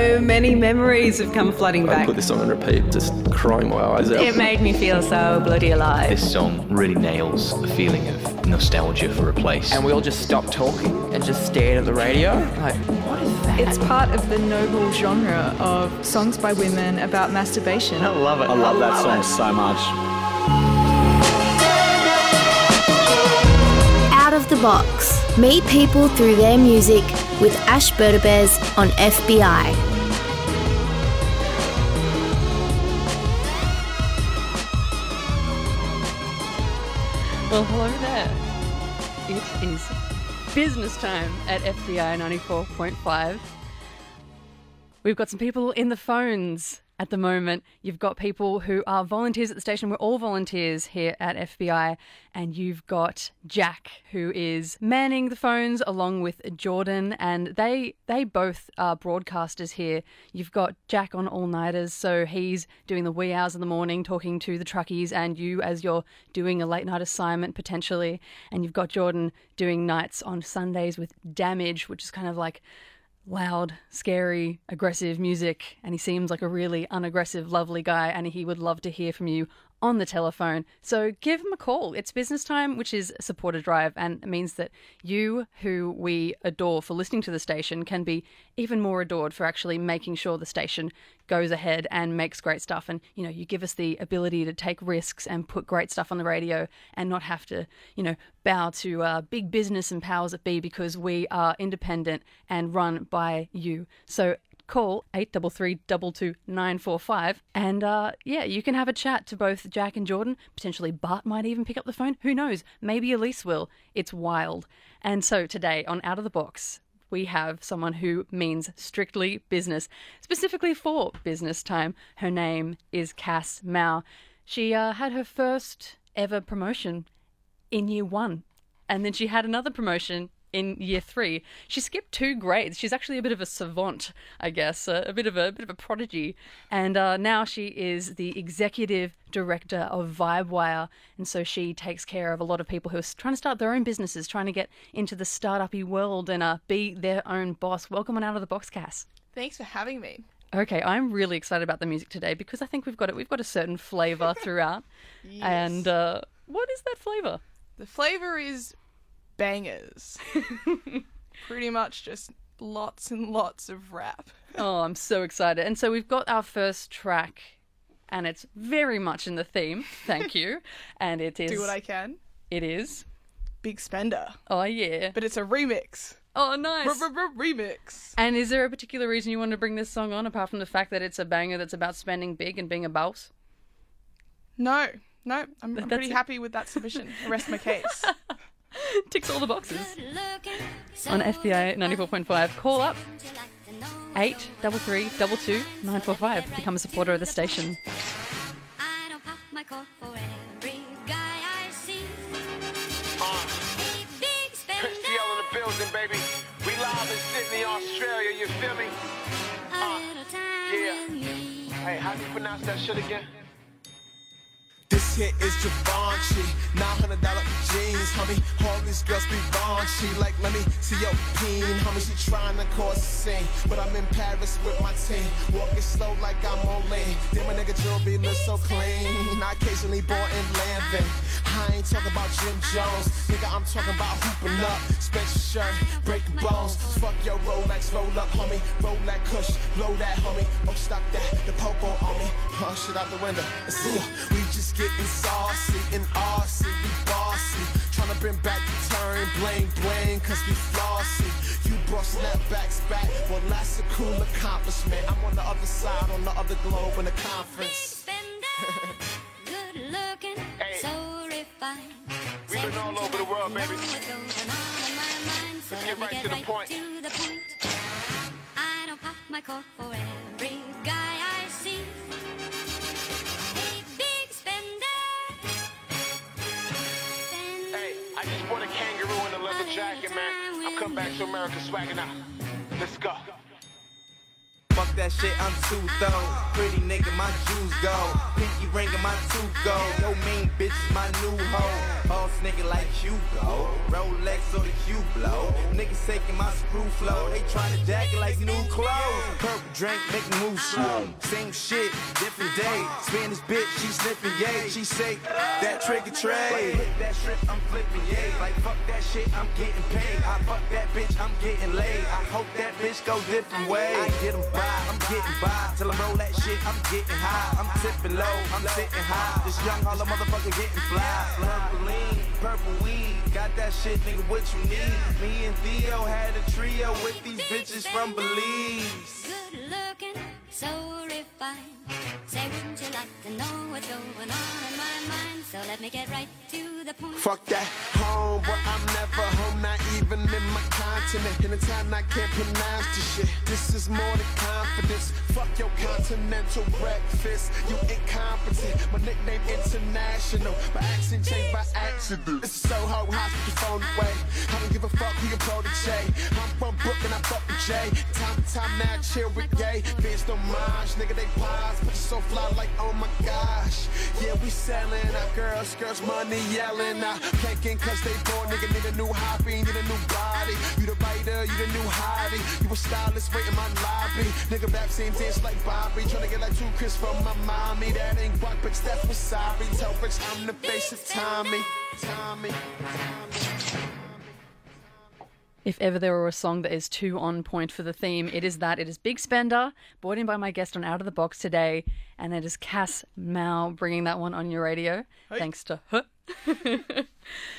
So many memories have come flooding back. I back. put this on and repeat, just crying my eyes out. It made me feel so bloody alive. This song really nails the feeling of nostalgia for a place. And we all just stopped talking and just stared at the radio. Like, what is that? It's part of the noble genre of songs by women about masturbation. I love it. I love that song so much. Out of the Box. Meet people through their music with Ash Bertabez on FBI. Well, hello there. It is business time at FBI 94.5. We've got some people in the phones at the moment. You've got people who are volunteers at the station. We're all volunteers here at FBI. And you've got Jack, who is manning the phones along with Jordan. And they they both are broadcasters here. You've got Jack on all nighters, so he's doing the wee hours in the morning, talking to the truckies, and you as you're doing a late night assignment potentially. And you've got Jordan doing nights on Sundays with Damage, which is kind of like loud, scary, aggressive music, and he seems like a really unaggressive, lovely guy, and he would love to hear from you on the telephone. So give him a call. It's business time, which is supporter drive, and it means that you, who we adore for listening to the station, can be even more adored for actually making sure the station goes ahead and makes great stuff. And you know, you give us the ability to take risks and put great stuff on the radio, and not have to, you know, bow to uh, big business and powers that be because we are independent and run by you. So call 833-22945 and uh, yeah you can have a chat to both jack and jordan. Potentially bart might even pick up the phone. Who knows? Maybe elise will. It's wild. And so today on out of the box we have someone who means strictly business specifically for business time. Her name is cass mao. She uh, had her first ever promotion in year one. And then she had another promotion in year three. She skipped two grades. She's actually a bit of a savant, I guess, a, a bit of a, a bit of a prodigy. And uh, now she is the executive director of VibeWire, and so she takes care of a lot of people who are trying to start their own businesses, trying to get into the startupy world and uh, be their own boss. Welcome on out of the box, Cass. Thanks for having me. Okay, I'm really excited about the music today because I think we've got it. We've got a certain flavour throughout, yes. and uh, what is that flavour? The flavor is bangers. Pretty much just lots and lots of rap. Oh, I'm so excited. And so we've got our first track, and it's very much in the theme. Thank you. And it is. Do what I can. It is. Big spender. Oh, yeah. But it's a remix. Oh, nice. Remix. And is there a particular reason you want to bring this song on, apart from the fact that it's a banger that's about spending big and being a boss? No, no, I'm, I'm pretty it. happy with that submission. Rest my case. Ticks all the boxes. On FBI 94.5, call up 833 945. Become a supporter of the station. Chris the building, baby. We live in Sydney, Australia, you feel me? Uh, yeah. Hey, how do you pronounce that shit again? This hit is Givenchy, $900 jeans, homie. All these girls be raunchy, like let me see your peen, homie. She trying to cause a scene, but I'm in Paris with my team, walking slow like I'm on lean. Then my nigga jewelry look so clean. I occasionally bought in Landon. I ain't talking about Jim Jones, nigga. I'm talking about hooping up, special shirt, breaking bones. Fuck your Rolex, roll up, homie. Roll that cush, blow that, homie. Oh stop that, the popo on me. Oh shit out the window. See ya. We just getting saucy and RC, we bossy. Tryna bring back the turn, bling bling, cause we flossy. You brought snapbacks back, well that's a cool accomplishment. I'm on the other side, on the other globe in the conference. Good looking sorry. We've been all over the world, baby. Let's get right to the point. I don't pop my cork for every guy man. I'm coming back to America swagging out. Let's go. Fuck that shit, I'm too though. Pretty nigga, my jewels go. Pinky ring and my tooth go. Yo, mean bitch is my new hoe. Boss nigga like Hugo. Rolex or the Q blow. Niggas taking my screw flow. They tryna jack it like new clothes. Purple drink, make move slow. Same shit, different day. Spanish bitch, she sniffing yay. She say that trigger trade. Hit that strip, I'm flipping yay. Like fuck that shit, I'm getting paid. I fuck that bitch, I'm getting laid. I hope that bitch go different way. I get 'em by, I'm getting by. Till I roll that shit, I'm getting high. I'm tipping low, I'm sitting high. This young holla motherfucker getting fly. Purple lean, purple weed. Got that shit, nigga, what you need? Me and Theo had a trio with these bitches from Belize. Good looking, so refined. Say, wouldn't you like to know what's going on in my mind? So let me get right to the point. Fuck that home, but I'm never home, not even in my continent. In a time I can't pronounce this shit. This is more than confidence. Fuck your continental breakfast. You incompetent. My nickname international. My accent changed by accident. This is so hard, high, put your phone away. I don't give a fuck who your protege. I'm from Brooklyn, I fuck with Jay. Time to time now, chill with gay. Bitch, don't mind, nigga, they pause. But you so fly like, oh my gosh. Yeah, we selling our girls, girls, money yelling. I planking cause they born, nigga, need a new hobby, need a new body. You the writer, you the new hottie. You a stylist, waiting in my lobby. Nigga, rap scene dance like Bobby. Tryna get like two Chris from my mommy. That ain't guac, bitch, that's wasabi. Tell bitch I'm the face of Tommy. Tommy. If ever there were a song that is too on point for the theme, it is that. It is Big Spender, brought in by my guest on Out of the Box today, and it is Cass Mao bringing that one on your radio. Thanks to her.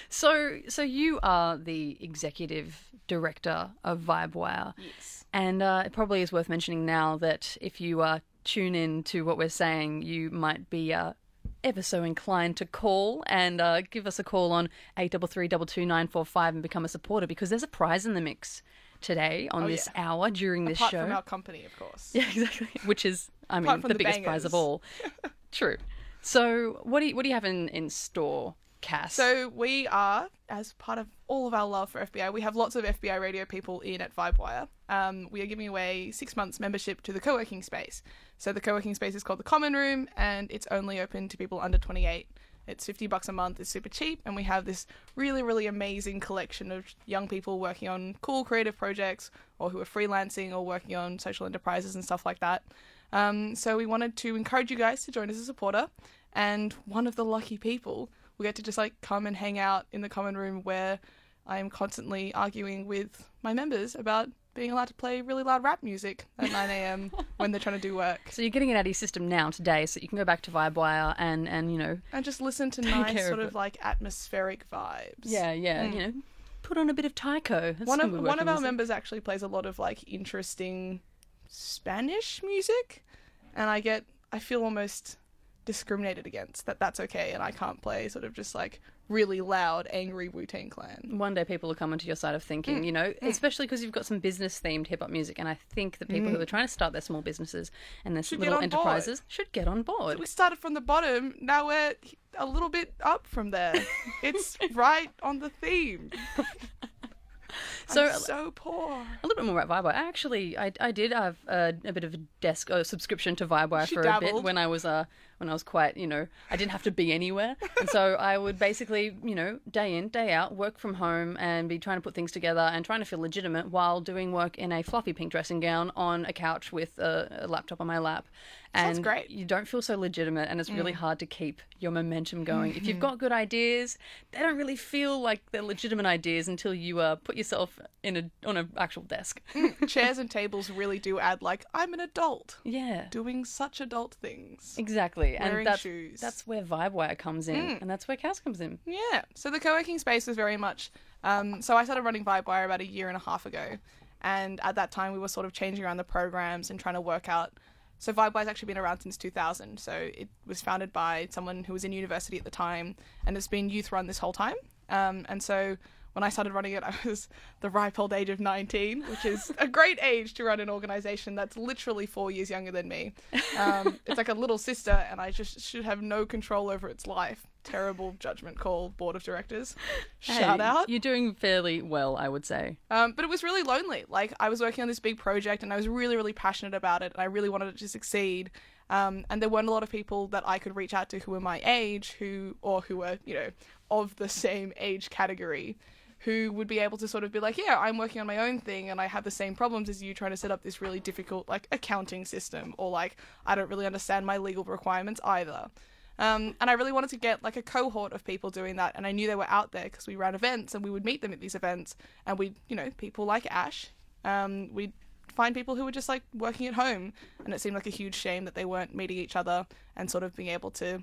so, so you are the executive director of VibeWire. Yes. And uh, it probably is worth mentioning now that if you uh, tune in to what we're saying, you might be uh, ever so inclined to call and uh, give us a call on 833-22945 and become a supporter because there's a prize in the mix today on Oh, this yeah. hour during this Apart show. from our company, of course. Yeah, exactly. Which is, I mean, the, the biggest prize of all. True. So, what do you, what do you have in, in store, Cass? So we are, as part of all of our love for FBI, we have lots of FBI radio people in at VibeWire. Um, we are giving away six months membership to the co-working space. So the co-working space is called the Common Room, and it's only open to people under 28. It's 50 bucks a month. It's super cheap, and we have this really, really amazing collection of young people working on cool creative projects, or who are freelancing or working on social enterprises and stuff like that. Um, so we wanted to encourage you guys to join as a supporter, and one of the lucky people will get to just like come and hang out in the common room where I am constantly arguing with my members about being allowed to play really loud rap music at 9 a.m. when they're trying to do work. So you're getting it out of your system now today, so you can go back to VibeWire and and you know, And just listen to nice sort of of like atmospheric vibes. yeah, yeah, Mm. you know, put on a bit of taiko. That's one of one of our music. members actually plays a lot of like interesting Spanish music, and I get I feel almost discriminated against that that's okay and I can't play sort of just like really loud angry Wu Tang Clan. One day people will come onto your side of thinking, Mm, you know, mm. especially because you've got some business themed hip hop music. And I think that people who Mm. are trying to start their small businesses and their Should little on board. enterprises should get on board. We started from the bottom. Now we're a little bit up from there. it's right on the theme. So- I'm so poor. A little bit more about VibeWire. Actually, I, I did have a, a bit of a desk uh, subscription to VibeWire She for a bit when I was uh when I was quite you know I didn't have to be anywhere, and so I would basically you know day in day out work from home and be trying to put things together and trying to feel legitimate while doing work in a fluffy pink dressing gown on a couch with a, a laptop on my lap. Sounds And great. you don't feel so legitimate, and it's really Mm. hard to keep your momentum going. If you've Mhm. got good ideas, they don't really feel like they're legitimate ideas until you uh, put yourself in a on an actual desk. Mm, Chairs and tables really do add like I'm an adult. Yeah. Doing such adult things. Exactly, Wearing and that's shoes. that's where VibeWire comes in, Mm. and that's where Cass comes in. Yeah. So the co-working space was very much. Um, so I started running VibeWire about a year and a half ago, and at that time we were sort of changing around the programs and trying to work out. So VibeWire's actually been around since 2000. So it was founded by someone who was in university at the time, and it's been youth run this whole time. Um, and so when I started running it, I was the ripe old age of 19, which is a great age to run an organization that's literally four years younger than me. Um, it's like a little sister, and I just should have no control over its life. Terrible judgment call, board of directors. Shout Hey, out. You're doing fairly well, I would say. Um, but it was really lonely. Like I was working on this big project and I was really, really passionate about it and I really wanted it to succeed. Um, and there weren't a lot of people that I could reach out to who were my age, who or who were, you know, of the same age category, who would be able to sort of be like, yeah, I'm working on my own thing and I have the same problems as you trying to set up this really difficult like accounting system or like I don't really understand my legal requirements either. Um, and I really wanted to get like a cohort of people doing that, and I knew they were out there because we ran events and we would meet them at these events, and we, you know, people like Ash, um, we'd find people who were just like working at home, and it seemed like a huge shame that they weren't meeting each other and sort of being able to.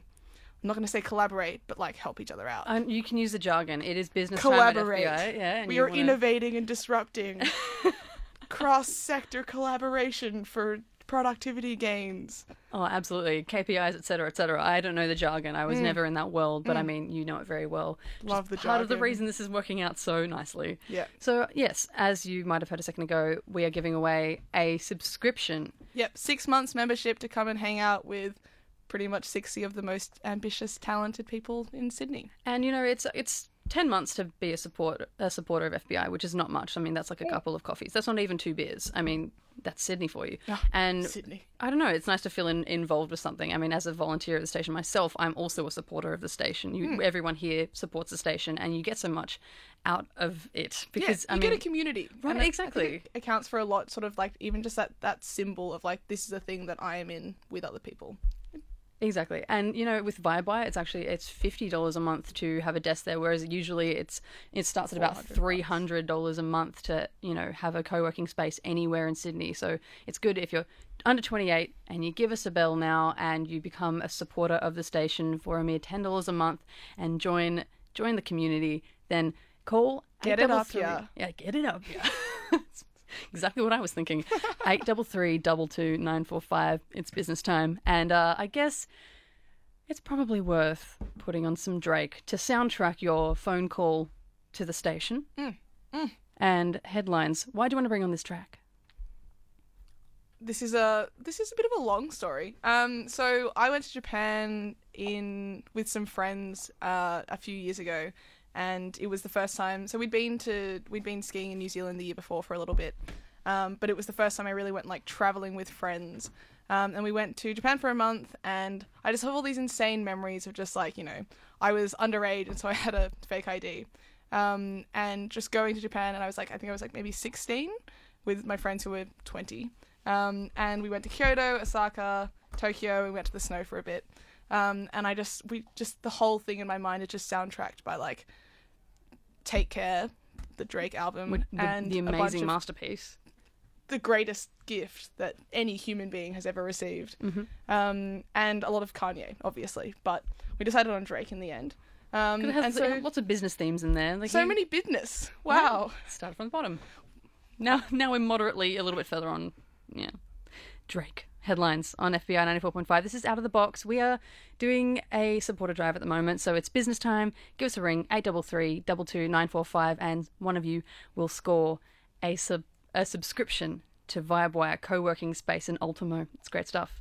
I'm not going to say collaborate, but like help each other out. And you can use the jargon. It is business Collaborate. FBI. Yeah, we are wanna- innovating and disrupting cross-sector collaboration for productivity gains. Oh, absolutely. KPIs, etc., cetera, et cetera. I don't know the jargon. I was Mm. never in that world, but I Mm. mean, you know it very well. Love the part of the reason this is working out so nicely. Yeah. So, yes, as you might have heard a second ago, we are giving away a subscription. Yep, six months membership to come and hang out with pretty much 60 of the most ambitious, talented people in Sydney. And you know, it's it's ten months to be a support a supporter of FBI, which is not much. I mean, that's like a couple of coffees. That's not even two beers. I mean, that's Sydney for you. and Sydney. I don't know. It's nice to feel in, involved with something. I mean, as a volunteer at the station myself, I'm also a supporter of the station. You, Hmm. everyone here supports the station, and you get so much out of it because yeah, I you mean, get a community. Right, And I- I exactly. it accounts for a lot, sort of like even just that, that symbol of like, this is a thing that I am in with other people. Exactly, and you know, with VibeWire, it's actually it's fifty dollars a month to have a desk there, whereas usually it's it starts at about three hundred dollars a month to you know have a co-working space anywhere in Sydney. So it's good if you're under twenty eight and you give us a bell now and you become a supporter of the station for a mere ten dollars a month and join join the community. Then call Get it up 833 here. Yeah, get it up here. exactly what I was thinking. Eight double three double two nine four five. It's business time, and uh, I guess it's probably worth putting on some Drake to soundtrack your phone call to the station. Mm, mm. And headlines. Why do you want to bring on this track? this is a this is a bit of a long story. Um, so I went to Japan in with some friends uh, a few years ago, and it was the first time. So we'd been to we'd been skiing in New Zealand the year before for a little bit, um, but it was the first time I really went like traveling with friends. Um, and we went to Japan for a month, and I just have all these insane memories of just like you know I was underage, and so I had a fake ID, um, and just going to Japan, and I was like I think I was like maybe sixteen with my friends who were twenty. Um, and we went to Kyoto, Osaka, Tokyo. and We went to the snow for a bit. Um, and I just, we just, the whole thing in my mind is just soundtracked by like Take Care, the Drake album, With the, and the amazing masterpiece. the greatest gift that any human being has ever received. Mhm. Um, and a lot of Kanye, obviously. But we decided on Drake in the end. Um, it has and so, lots of business themes in there. Like so you- many business. Wow. Start from the bottom. Now, now we're moderately a little bit further on. Yeah, Drake headlines on FBI ninety four point five. This is out of the box. We are doing a supporter drive at the moment, so it's business time. Give us a ring eight double three double two nine four five, and one of you will score a sub a subscription to VibeWire co working space in Ultimo. It's great stuff.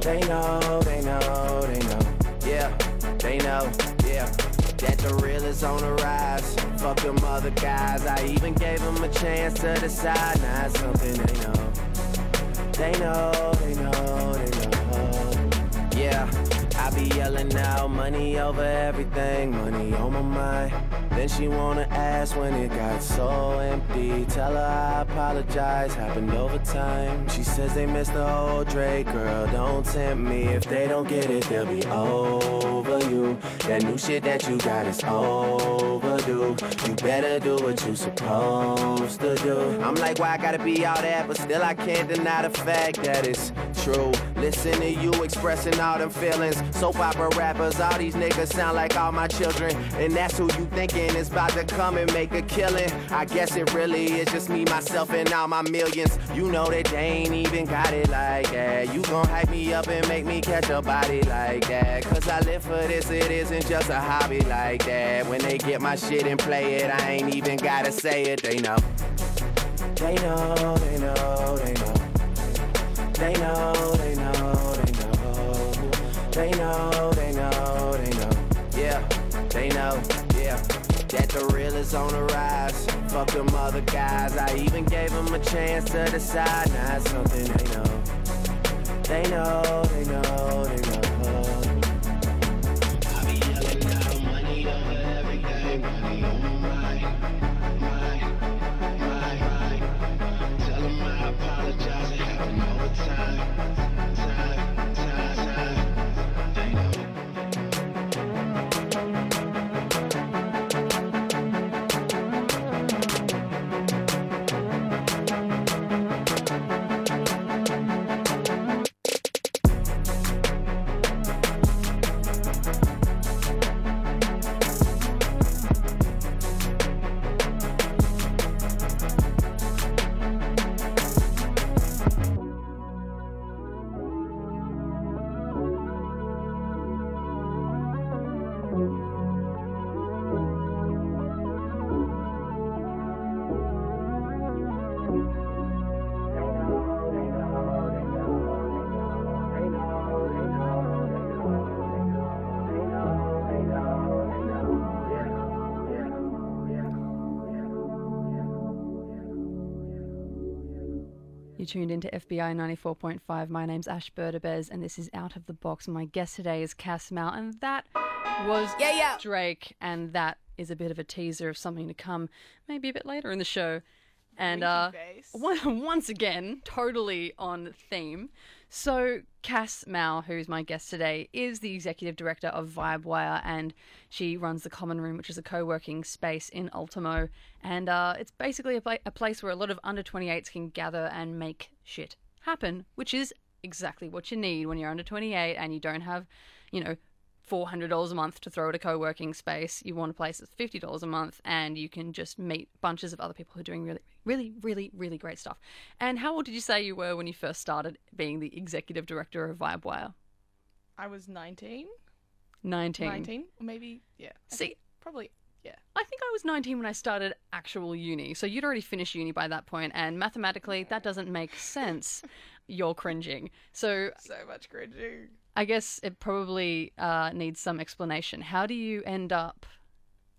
They know, they know, they know. Yeah, they know, yeah. That the real is on the rise. Fuck them other guys. I even gave them a chance to decide. Now it's something they know. They know, they know, they know. Yeah, I be yelling out money over everything, money on my mind. Then she wanna ask when it got so empty. Tell her I apologize, happened over time. She says they missed the whole Drake, girl. Don't tempt me. If they don't get it, they'll be over you. That new shit that you got is overdue. You better do what you supposed to do. I'm like, why I gotta be all that? But still, I can't deny the fact that it's true. Listen to you expressing all them feelings. Soap opera rappers, all these niggas sound like all my children. And that's who you thinking is about to come and make a killing. I guess it really is just me, myself, and all my millions. You know that they ain't even got it like that. You gon' hype me up and make me catch a body like that. Cause I live for this, it isn't just a hobby like that. When they get my shit and play it, I ain't even gotta say it, they know. They know, they know, they know. They know, they know, they know. They know, they know, they know. Yeah, they know, yeah. That the real is on the rise. Fuck them other guys. I even gave them a chance to decide. Now it's something they know. They know, they know, they know. Money tuned into FBI 94.5. My name's Ash Berdabez, and this is Out of the Box. My guest today is Cass Mao, and that was Yeah, yeah. Drake, and that is a bit of a teaser of something to come, maybe a bit later in the show. And uh, one- once again, totally on theme. So, Cass Mao, who's my guest today, is the executive director of VibeWire, and she runs the Common Room, which is a co-working space in Ultimo. And uh, it's basically a, pla- a place where a lot of under 28s can gather and make shit happen, which is exactly what you need when you're under 28 and you don't have, you know, $400 a month to throw at a co-working space. You want a place that's $50 a month and you can just meet bunches of other people who are doing really, really, really, really great stuff. And how old did you say you were when you first started being the executive director of VibeWire? I was 19. 19. 19? Or maybe, yeah. See, probably, yeah. I think I was 19 when I started actual uni. So you'd already finished uni by that point, and mathematically, that doesn't make sense. You're cringing. So So much cringing. I guess it probably uh, needs some explanation. How do you end up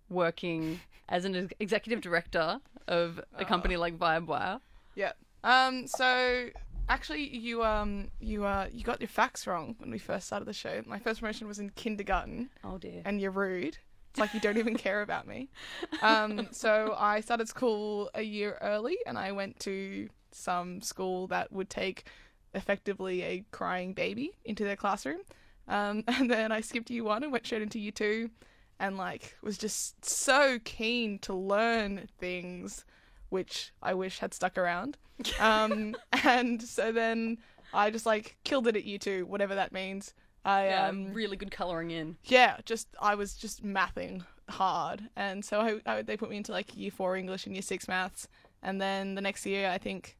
working as an executive director of a company like VibeWire? Yeah. Um. So actually, you um you uh you got your facts wrong when we first started the show. My first promotion was in kindergarten. Oh dear. And you're rude. It's like you don't even care about me. Um. So I started school a year early, and I went to some school that would take effectively a crying baby into their classroom. Um. And then I skipped year one and went straight into year two, and like was just so keen to learn things which I wish had stuck around. Um, and so then I just like killed it at year two, whatever that means. I Yeah, um, really good colouring in. yeah, just I was just mathing hard, and so I, I, they put me into like year four English and year six maths, and then the next year I think,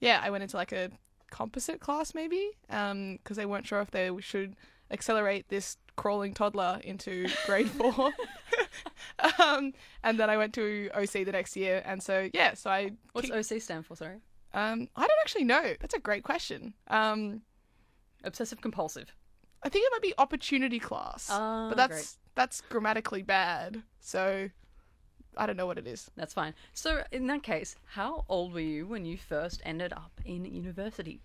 yeah, I went into like a composite class maybe, um, because they weren't sure if they should accelerate this crawling toddler into grade four. um, and then I went to OC the next year, and so yeah, so I What's kicked- OC stand for? Sorry. Um, I don't actually know. That's a great question. Um, Obsessive compulsive. I think it might be opportunity class, Ah, but that's great. that's grammatically bad. So I don't know what it is. That's fine. So, in that case, how old were you when you first ended up in university?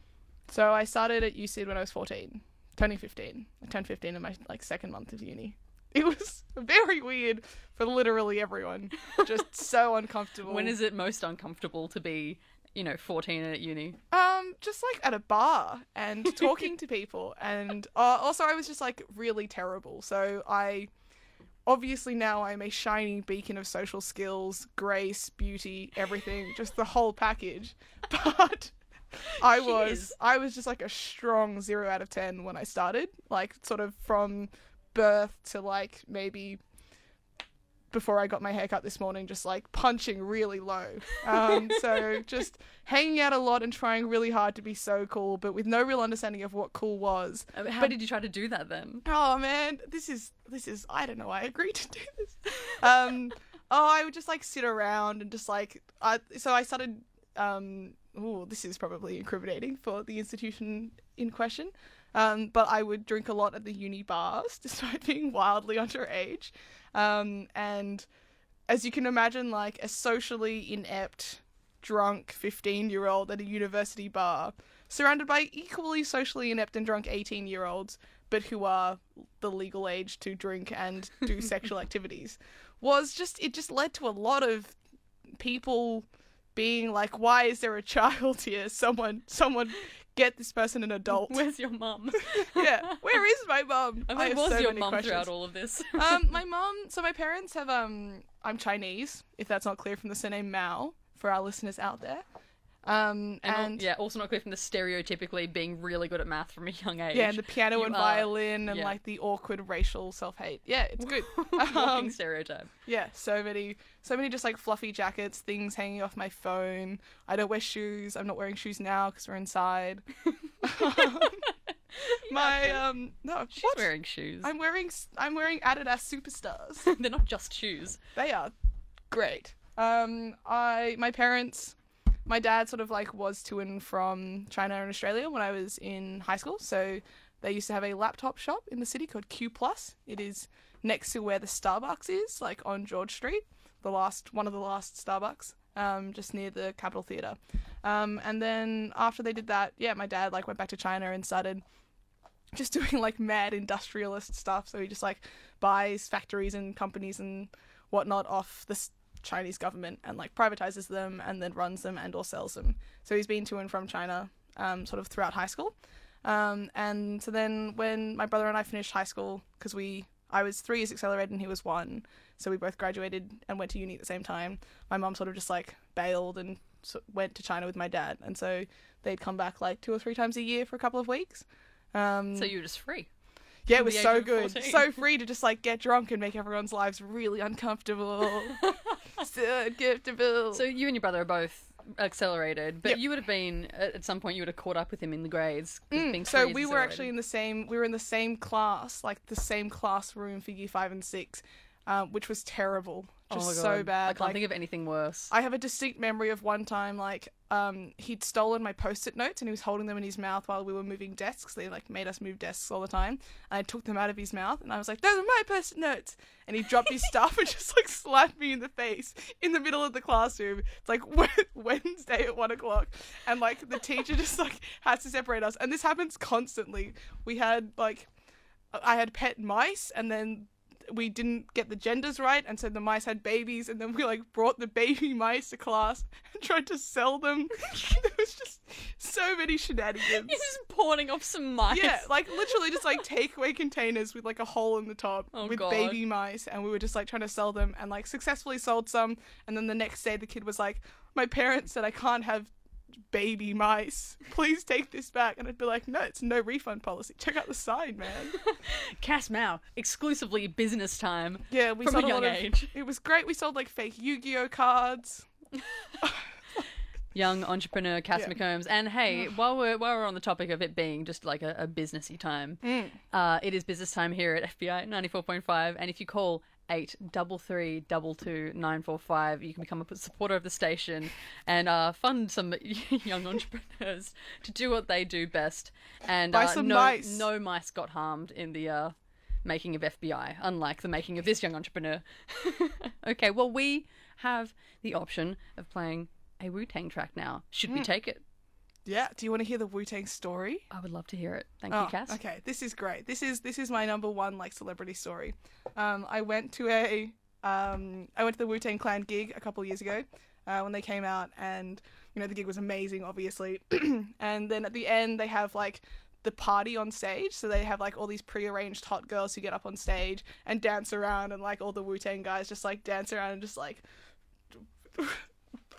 So I started at USyd when I was 14, turning 15. I turned 15 in my like second month of uni. It was very weird for literally everyone. Just so uncomfortable. When is it most uncomfortable to be, you know, 14 and at uni? Um, just like at a bar and talking to people, and uh, also I was just like really terrible. So I, obviously now I'm a shining beacon of social skills, grace, beauty, everything, just the whole package. But I was, is. I was just like a strong zero out of ten when I started, like sort of from birth to like maybe before I got my haircut this morning, just like punching really low. Um, so just hanging out a lot and trying really hard to be so cool, but with no real understanding of what cool was. Uh, How But- did you try to do that then? Oh man, this is this is I don't know why I agreed to do this. Um, oh, I would just like sit around and just like I so I started. Um, oh, this is probably incriminating for the institution in question. Um, but I would drink a lot at the uni bars, despite being wildly underage. Um, and as you can imagine, like a socially inept, drunk 15 year old at a university bar, surrounded by equally socially inept and drunk 18 year olds, but who are the legal age to drink and do sexual activities, was just, it just led to a lot of people being like, why is there a child here? Someone, someone get this person an adult. Where's your mum? yeah, where is my mum? I where have was so your mum throughout all of this? um, my mum. So my parents have um. I'm Chinese. If that's not clear from the surname Mao for our listeners out there. Um, And, and, yeah, also not clear from the stereotypically being really good at math from a young age. yeah, and the piano You and are- violin and yeah. like the awkward racial self hate. Yeah, it's good. walking Um, stereotype. yeah, so many, so many just like fluffy jackets, things hanging off my phone. I don't wear shoes. I'm not wearing shoes now because we're inside. my um no, She's what? wearing shoes. I'm wearing i'm wearing Adidas Superstars. They're not just shoes. They are great. Um, I my parents, my dad sort of like was to and from China and Australia when I was in high school. So they used to have a laptop shop in the city called Q Plus. It is next to where the Starbucks is, like on George Street, the last one of the last Starbucks, um, just near the Capitol Theatre. Um, and then after they did that, yeah, my dad like went back to China and started just doing like mad industrialist stuff. So he just like buys factories and companies and whatnot off the Chinese government and like privatizes them and then runs them and or sells them. So he's been to and from China um, sort of throughout high school. Um, and so then when my brother and I finished high school, because we I was three years accelerated and he was one, so we both graduated and went to uni at the same time. My mom sort of just like bailed and went to China with my dad, and so they'd come back like two or three times a year for a couple of weeks. Um, So you were just free. yeah, it was so good. 14. So free to just like get drunk and make everyone's lives really uncomfortable. so uncomfortable. So you and your brother are both accelerated, but Yep. you would have been at at some point you would have caught up with him in the grades. Mm, being so we were actually in the same we were in the same class like the same classroom for year five and six um, which was terrible just oh so bad I can't like, think of anything worse. I have a distinct memory of one time, like, um, he'd stolen my post-it notes and he was holding them in his mouth while we were moving desks. They like made us move desks all the time. And I took them out of his mouth and I was like, "Those are my post-it notes." And he dropped his stuff and just like slapped me in the face in the middle of the classroom. It's like Wednesday at one o'clock, and like the teacher just like has to separate us. And this happens constantly. We had like, I had pet mice, and then we didn't get the genders right, and so the mice had babies, and then we like brought the baby mice to class and tried to sell them. there was just so many shenanigans. You're just pawning off some mice. Yeah, like literally just like takeaway containers with like a hole in the top Oh, with God. baby mice, and we were just like trying to sell them, and like successfully sold some. And then the next day, the kid was like, "My parents said I can't have." Baby mice, please take this back. And I'd be like, no, it's no refund policy. Check out the sign, man. Cass Mao, exclusively business time. Yeah, we from sold a young lot of, age. It was great. We sold like fake Yu-Gi-Oh cards. Young entrepreneur Cass Yeah. McCombs. And hey, while we're while we're on the topic of it being just like a, a businessy time, Mm. uh, it is business time here at FBI 94.5. And if you call eight double three double two nine four five. You can become a supporter of the station and uh, fund some young entrepreneurs to do what they do best. And uh, no, mice. no mice got harmed in the uh, making of FBI, unlike the making of this young entrepreneur. okay, well we have the option of playing a Wu Tang track now. Should we Mm. take it? Yeah. Do you want to hear the Wu Tang story? I would love to hear it. Thank oh, you, Cass. Okay, this is great. This is this is my number one like celebrity story. Um, I went to a um, I went to the Wu Tang Clan gig a couple of years ago uh, when they came out, and you know the gig was amazing, obviously. and then at the end they have like the party on stage, so they have like all these pre-arranged hot girls who get up on stage and dance around, and like all the Wu Tang guys just like dance around and just like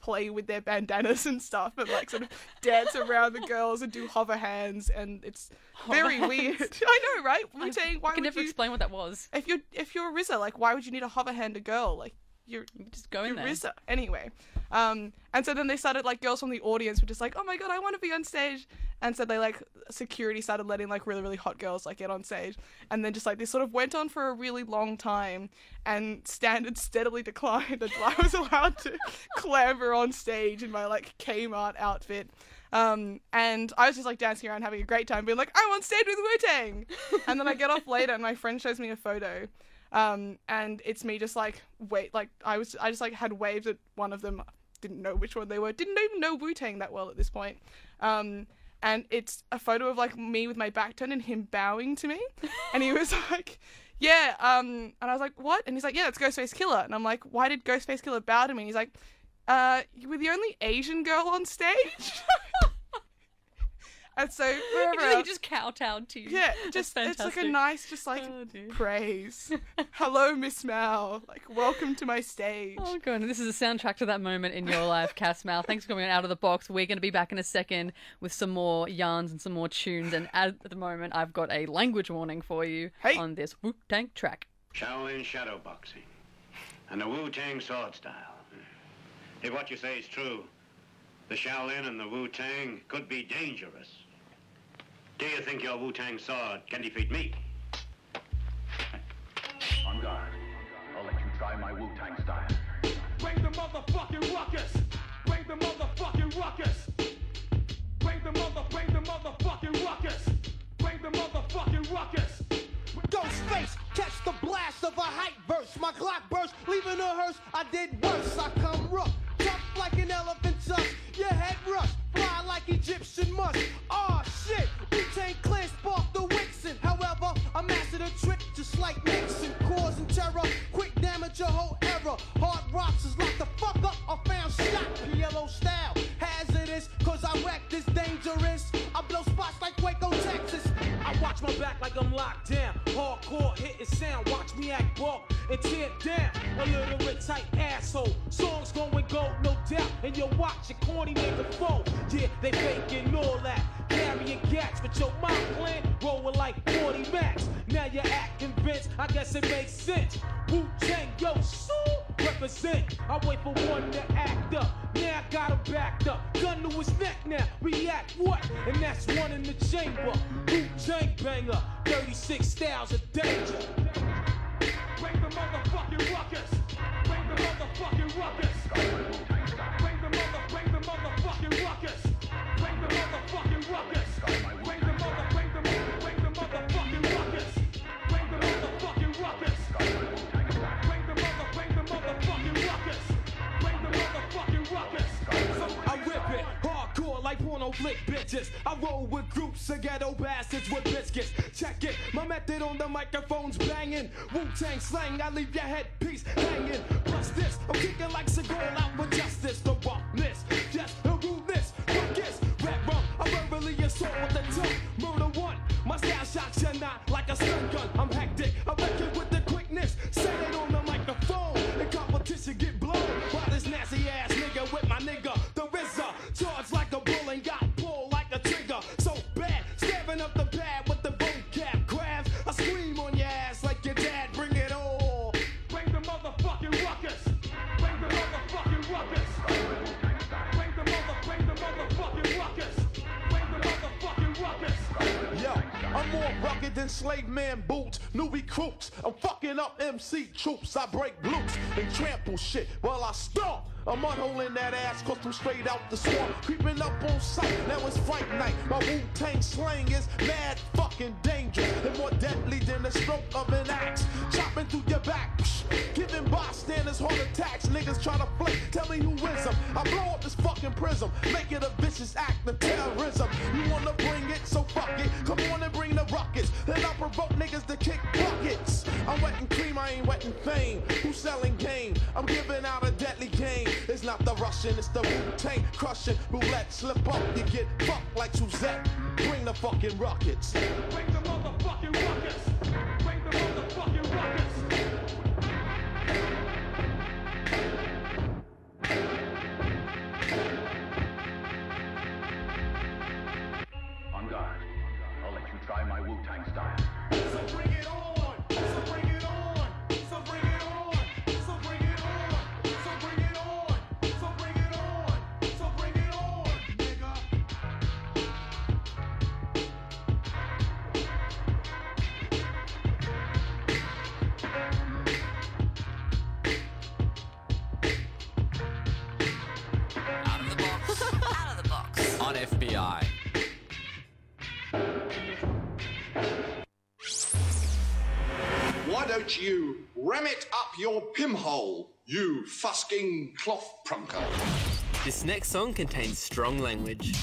play with their bandanas and stuff and like sort of dance around the girls and do hover hands and it's very Hover weird. I know, right? Wu Tang. Why I can never you? explain what that was. If you're if you're a RZA, like why would you need a hover hand a girl? Like you're just going there. RZA anyway. Um, and so then they started like girls from the audience were just like, oh my god, I want to be on stage. And so they like security started letting like really really hot girls like get on stage, and then just like this sort of went on for a really long time, and standards steadily declined until I was allowed to clamber on stage in my like Kmart outfit. Um, and I was just like dancing around having a great time, being like, I'm on stage with Wu Tang. and then I get off later, and my friend shows me a photo, um, and it's me just like wait, like I was, I just like had waved at one of them, didn't know which one they were, didn't even know Wu Tang that well at this point. Um, and it's a photo of like me with my back turned and him bowing to me, and he was like. Yeah, um, and I was like, what? And he's like, yeah, it's Ghostface Killah. And I'm like, why did Ghostface Killah bow to me? And he's like, uh, you were the only Asian girl on stage. and so wherever He else- just kowtowed to you. yeah, That's just it's like a nice, just like Oh, praise. Hello, Miss Mao. Like, welcome to my stage. Oh god, this is a soundtrack to that moment in your life, Cass Mao. Thanks for coming out of the box. We're going to be back in a second with some more yarns and some more tunes. And at the moment, I've got a language warning for you on this Wu Tang track. Shaolin shadow boxing and the Wu Tang sword style. If what you say is true, the Shaolin and the Wu Tang could be dangerous. Do you think your Wu Tang sword can defeat me? On guard. I'll let you try my Wu Tang style. Bring the motherfucking ruckus. Bring the motherfucking ruckus. Bring the mother, bring the motherfucking ruckus. Bring the motherfucking ruckus. Ghostface, catch the blast of a hype verse. My Glock burst, leaving a hearse. I did worse. I come rough, tough like an elephant tusk. Your head rush, fly like Egyptian musk. Aw shit, take clear spark the Wixen. Hardcore hitting sound, watch me act bulk and tear down. A literate type asshole. Songs going gold, no doubt. And you watch your corny nigga fold. Yeah, they faking all that. Carrying gats, but your mind plan rolling like 40 max. Now you act convinced, I guess it makes sense. Wu Tang, yo, so represent. I wait for one to act up. Now I got him backed up. Gun to his neck now. React what? And that's one in the chamber. Wu jank banger. 36 styles of danger. Bring the motherfucking ruckus. Bring the motherfucking ruckus. Bitches. I roll with groups of ghetto bastards with biscuits. Check it, my method on the microphone's banging. Wu Tang slang, I leave your headpiece hanging. Plus this, I'm kicking like Seagal out with justice. The roughness, just up MC troops. I break glutes and trample shit while I stomp. I'm in that ass cause I'm straight out the swamp. Creeping up on sight, now it's fight night. My Wu Tang slang is mad fucking dangerous and more deadly than the stroke of an axe. Chopping through your back, giving bystanders heart attacks. Niggas try to flake, tell me who wins them. I blow up this fucking prism, make it a vicious act of terrorism. You wanna bring it, so fuck it. Come on and bring the rockets. Then I provoke niggas to kick buckets. I'm wetting cream, I ain't wetting fame. Who's selling game? I'm giving out a deadly game. It's not the Russian, it's the Wu-Tang crushing. Roulette, slip up, you get fucked like Suzette. Bring the fucking rockets. Bring the motherfucking ruckus. Bring the motherfucking ruckus. On guard. I'll let you try my Wu-Tang style. You ram it up your pimhole, you fusking cloth prunker? This next song contains strong language.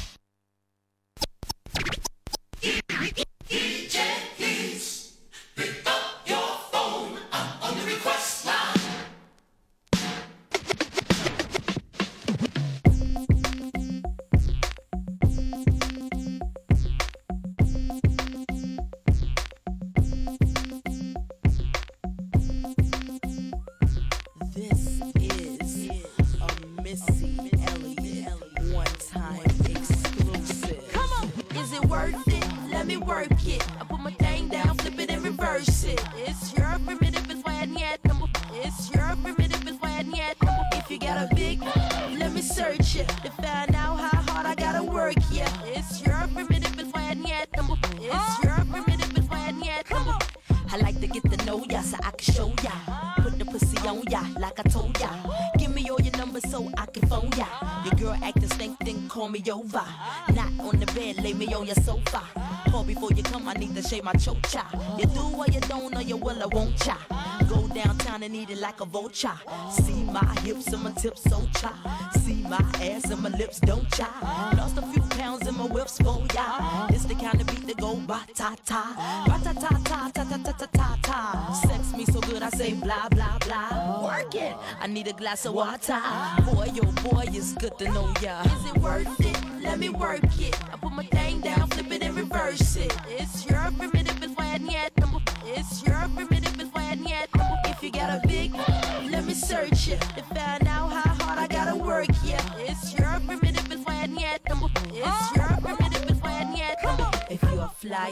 My chocha. You do or you don't, or you will or won't cha. Go downtown and eat it like a vulture. See my hips and my tips so cha. See my ass and my lips don't cha. Lost a few pounds in my whips for ya. It's the kind of beat that go ba ta ta. Ba ta ta ta ta ta ta ta ta ta. Sex me so good I say blah blah blah. Work it. I need a glass of water. Boy, yo boy, it's good to know ya. Is it worth it? Let me work it. I put my thing down, flip it and reverse it. It's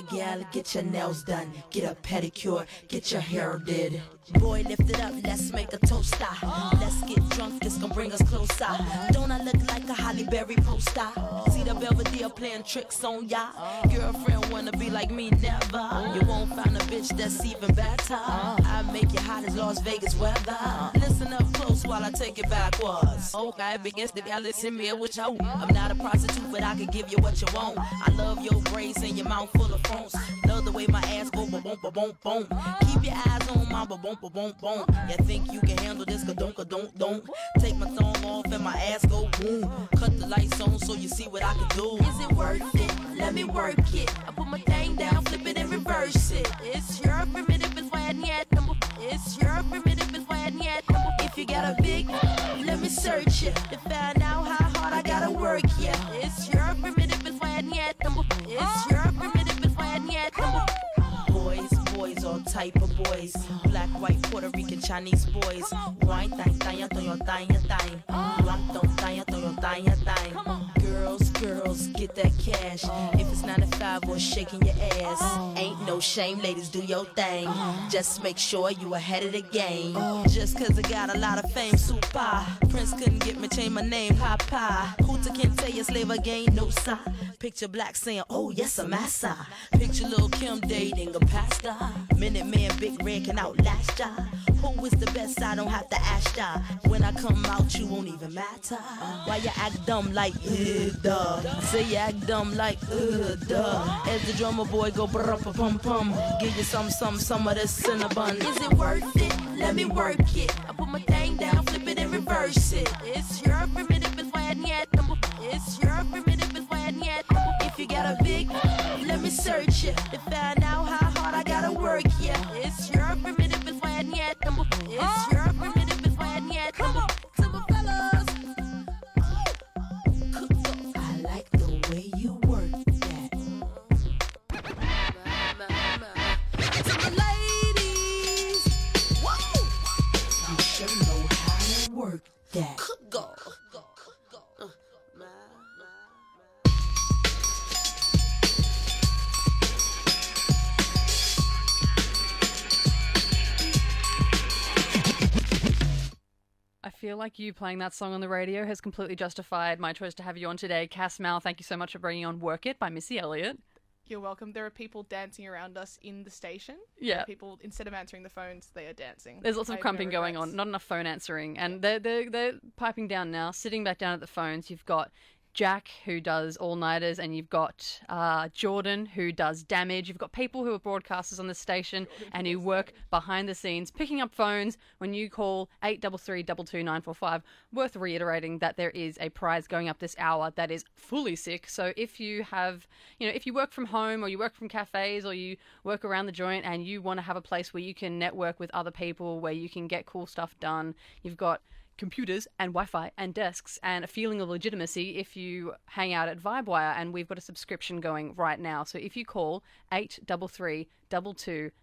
gal, get your nails done, get a pedicure, get your hair did. Boy, lift it up, let's make a toaster. Ah. Let's get drunk, this gon' bring us closer. Don't I look like a Halle Berry poster? See the Belvedere playing tricks on ya. Girlfriend wanna be like me, never. You won't find a bitch that's even better. I make you hot as Las Vegas weather. Listen up while I take it backwards. Okay, it begins to y'all listen me what you I'm not a prostitute, but I can give you what you want. I love your braids and your mouth full of phones. Love the way my ass go boom boom boom boom. Keep your eyes on my boom boom boom boom. You think you can handle this? Ka don't, ka don't, don't. Take my thumb off and my ass go boom. Cut the lights on so you see what I can do. Is it worth it? Let me work it. I put my thing down, flip it and reverse it. It's your primitive is why I need number. It's your primitive is need. If you got a big, let me search it to find out how hard I gotta work. Yeah, it's your primitive is I. It's your primitive is I. Boys, boys, all type of boys. Black, white, Puerto Rican, Chinese boys. Wine, thang, thang, thang, thang, thang. Black, don't, thang, thang, thang, thang. Girls, girls, get that cash. If it's nine to five or shaking your ass. Ain't no shame, ladies, do your thing. Just make sure you ahead of the game. Just cause I got a lot of fame, super. Prince couldn't get me, change my name, Papa. Hooter can't tell you slave again, no sign. Picture black saying, oh yes, a massa. Picture Lil Kim dating a pastor. Minute man, big red can outlast ya. Who is the best? I don't have to ask ya. When I come out, you won't even matter. Why you act dumb like, uh, duh. Say you act dumb like, uh, duh. As the drummer boy go brr pum pum. Give you some, some, some of this cinnabon. Is it worth it? Let me work it. I put my thing down, flip it and reverse it. It's your primitive is why I need It's your primitive is why I need If you got a big, let me search it to find out how hard I gotta work. Yeah, it's your primitive is why I need It's your feel like you playing that song on the radio has completely justified my choice to have you on today. Cass Mao, thank you so much for bringing on Work It by Missy Elliott. You're welcome. There are people dancing around us in the station. Yeah. People instead of answering the phones, they are dancing. There's lots of have no crumping going on, not enough phone answering, and they're, they're, they're piping down now, sitting back down at the phones. You've got Jack, who does all nighters, and you've got uh, Jordan, who does damage. You've got people who are broadcasters on the station and who work behind the scenes, picking up phones when you call 833 Worth reiterating that there is a prize going up this hour that is fully sick. So if you have, you know, if you work from home or you work from cafes or you work around the joint and you want to have a place where you can network with other people, where you can get cool stuff done, you've got computers and Wi-Fi and desks and a feeling of legitimacy if you hang out at Vibewire and we've got a subscription going right now. So if you call 833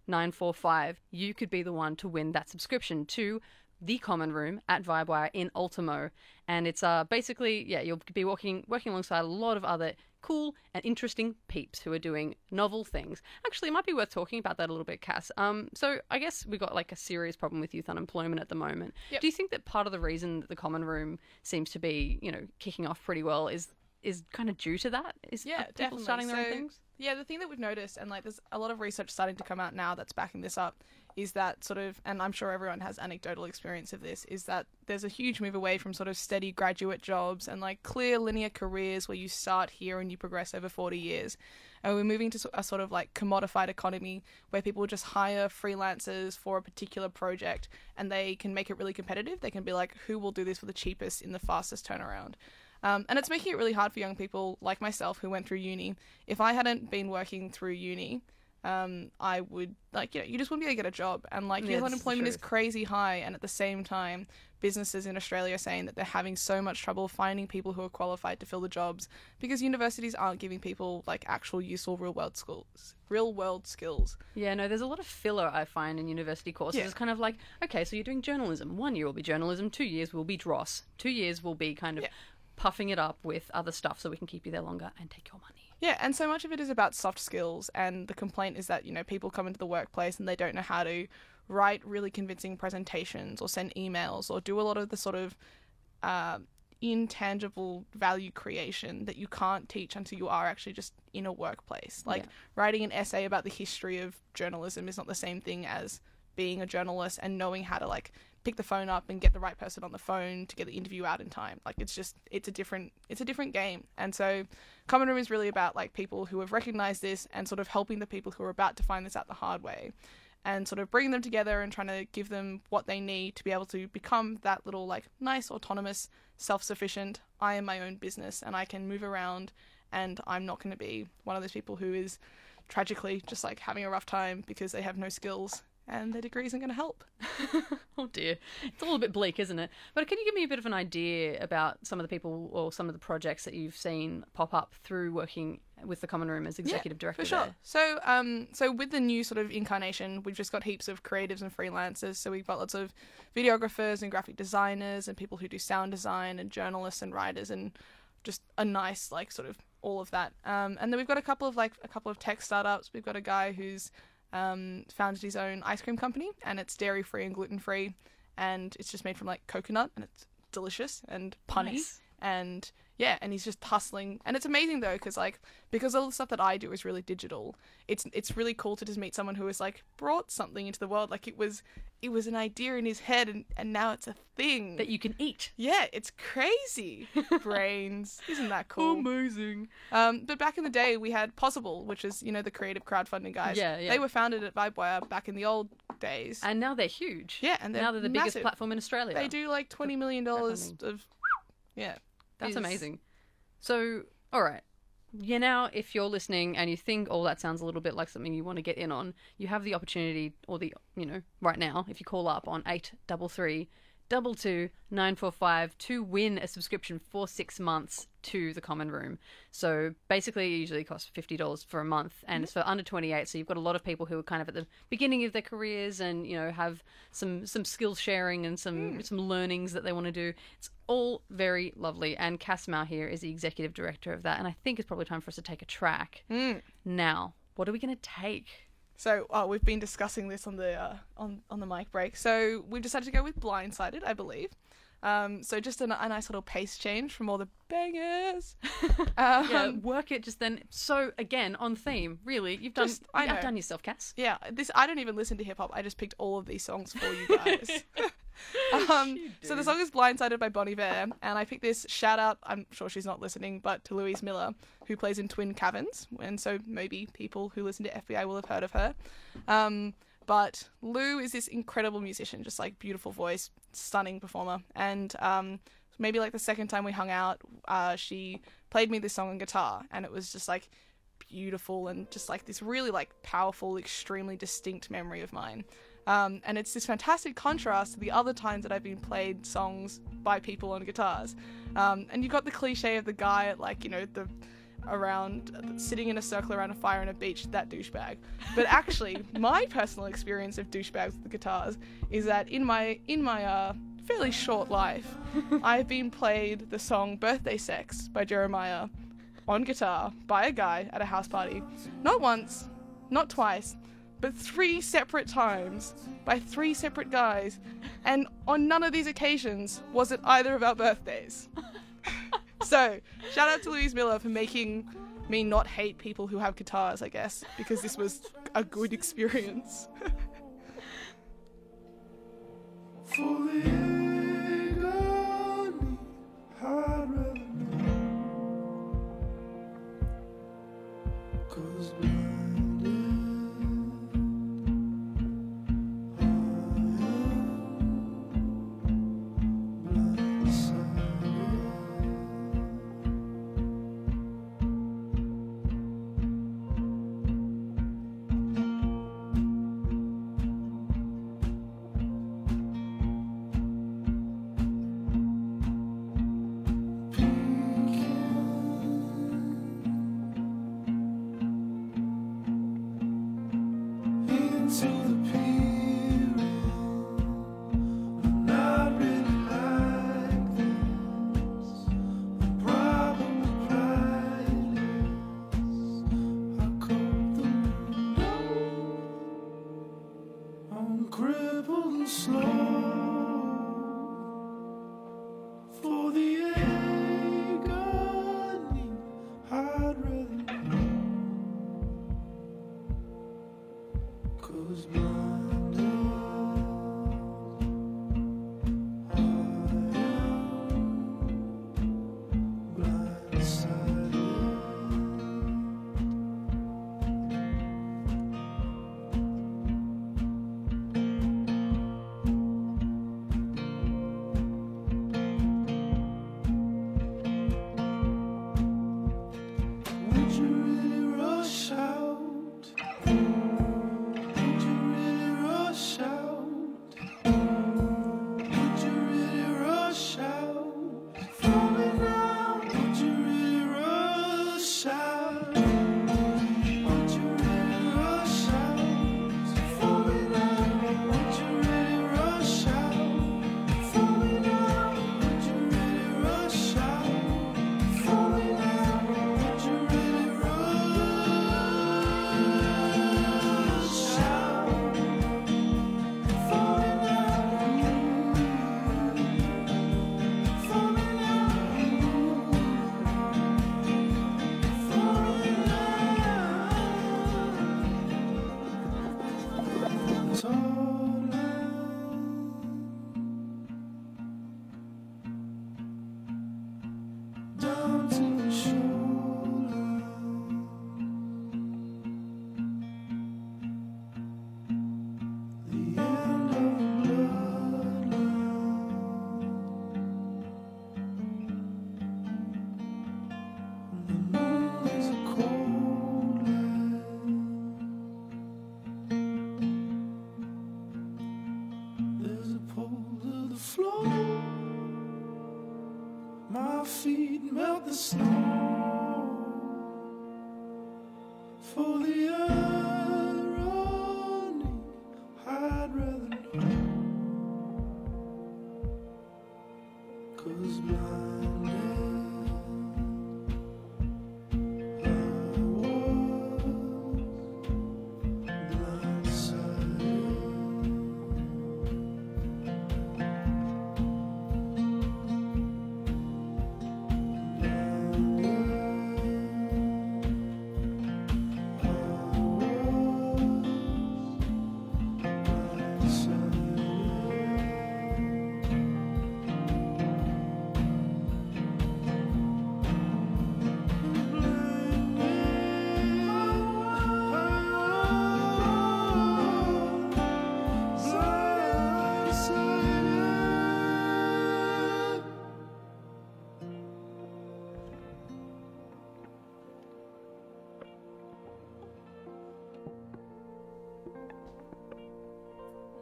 945 you could be the one to win that subscription to the common room at Vibewire in Ultimo. And it's uh basically yeah, you'll be working working alongside a lot of other cool and interesting peeps who are doing novel things. Actually, it might be worth talking about that a little bit, Cass. Um, so I guess we've got like a serious problem with youth unemployment at the moment. Yep. Do you think that part of the reason that the common room seems to be, you know, kicking off pretty well is is kind of due to that? Is Yeah, people definitely. starting their own So, things? Yeah, the thing that we've noticed, and like there's a lot of research starting to come out now that's backing this up, is that sort of, and I'm sure everyone has anecdotal experience of this, is that there's a huge move away from sort of steady graduate jobs and like clear linear careers where you start here and you progress over 40 years. And we're moving to a sort of like commodified economy where people just hire freelancers for a particular project and they can make it really competitive. They can be like, who will do this for the cheapest in the fastest turnaround? Um, and it's making it really hard for young people like myself who went through uni. If I hadn't been working through uni, um, I would like you know you just wouldn't be able to get a job, and like Yeah, youth unemployment is crazy high, and at the same time, businesses in Australia are saying that they're having so much trouble finding people who are qualified to fill the jobs because universities aren't giving people like actual useful real world skills, real world skills. Yeah, no, there's a lot of filler I find in university courses. Yeah. It's kind of like, okay, so you're doing journalism. One year will be journalism, two years will be dross, two years will be kind of puffing it up with other stuff so we can keep you there longer and take your money. Yeah, and so much of it is about soft skills, and the complaint is that you know people come into the workplace and they don't know how to write really convincing presentations or send emails or do a lot of the sort of uh, intangible value creation that you can't teach until you are actually just in a workplace. Like Yeah. writing an essay about the history of journalism is not the same thing as being a journalist and knowing how to like pick the phone up and get the right person on the phone to get the interview out in time. Like it's just it's a different it's a different game. And so Common Room is really about like people who have recognized this and sort of helping the people who are about to find this out the hard way and sort of bringing them together and trying to give them what they need to be able to become that little like nice autonomous self-sufficient I am my own business and I can move around and I'm not going to be one of those people who is tragically just like having a rough time because they have no skills and their degree isn't going to help. Oh dear. It's a little bit bleak, isn't it? But can you give me a bit of an idea about some of the people or some of the projects that you've seen pop up through working with the Common Room as executive director For sure. there? So, um, so with the new sort of incarnation, we've just got heaps of creatives and freelancers. So we've got lots of videographers and graphic designers and people who do sound design and journalists and writers and just a nice like sort of all of that. Um, and then we've got a couple of like a couple of tech startups. We've got a guy who's um, founded his own ice cream company and it's dairy free and gluten free and it's just made from like coconut and it's delicious and punny. Nice. and yeah, and he's just hustling. And it's amazing though, because like because all the stuff that I do is really digital. It's it's really cool to just meet someone who has like brought something into the world. Like it was it was an idea in his head, and and now it's a thing that you can eat. Yeah, it's crazy. Brains, isn't that cool? Amazing. Um, but back in the day, we had Pozible, which is you know the creative crowdfunding guys. Yeah, yeah. They were founded at Vibewire back in the old days. And now they're huge. Yeah, and they're now they're the biggest platform in Australia. They do like twenty million dollars of yeah. That's amazing. So, all right. Yeah, now if you're listening and you think, oh, that sounds a little bit like something you want to get in on, you have the opportunity, or the, you know, right now, if you call up on 833 22 945 to win a subscription for six months to the common room. So basically, it usually costs $50 for a month and it's for under 28. So you've got a lot of people who are kind of at the beginning of their careers and, you know, have some, some skill sharing and some, some learnings that they want to do. It's all very lovely. And Cass Mao here is the executive director of that. And I think it's probably time for us to take a track. Now, what are we going to take? So oh, we've been discussing this on the uh, on on the mic break. So we've decided to go with Blindsided, I believe. Um, so just a, a nice little pace change from all the bangers. um, yeah, work it just then. So again, on theme, really, you've done. Just- I you've done yourself, Cass. Yeah, this I don't even listen to hip hop. I just picked all of these songs for you guys. um, so the song is "Blindsided" by Bon Iver, and I picked this shout out. I'm sure she's not listening, but to Louise Miller, who plays in Twin Caverns, and so maybe people who listen to FBI will have heard of her. Um, but Lou is this incredible musician, just like beautiful voice, stunning performer, and um, maybe like the second time we hung out, uh, she played me this song on guitar, and it was just like beautiful and just like this really like powerful, extremely distinct memory of mine. Um, and it's this fantastic contrast to the other times that I've been played songs by people on guitars. Um, and you've got the cliche of the guy at like you know the around sitting in a circle around a fire on a beach, that douchebag. But actually, my personal experience of douchebags with the guitars is that in my in my uh, fairly short life, I've been played the song "Birthday Sex" by Jeremiah on guitar by a guy at a house party, not once, not twice, but three separate times by three separate guys, and on none of these occasions was it either of our birthdays. so, shout out to Louise Miller for making me not hate people who have guitars, I guess, because this was a good experience. 'Cause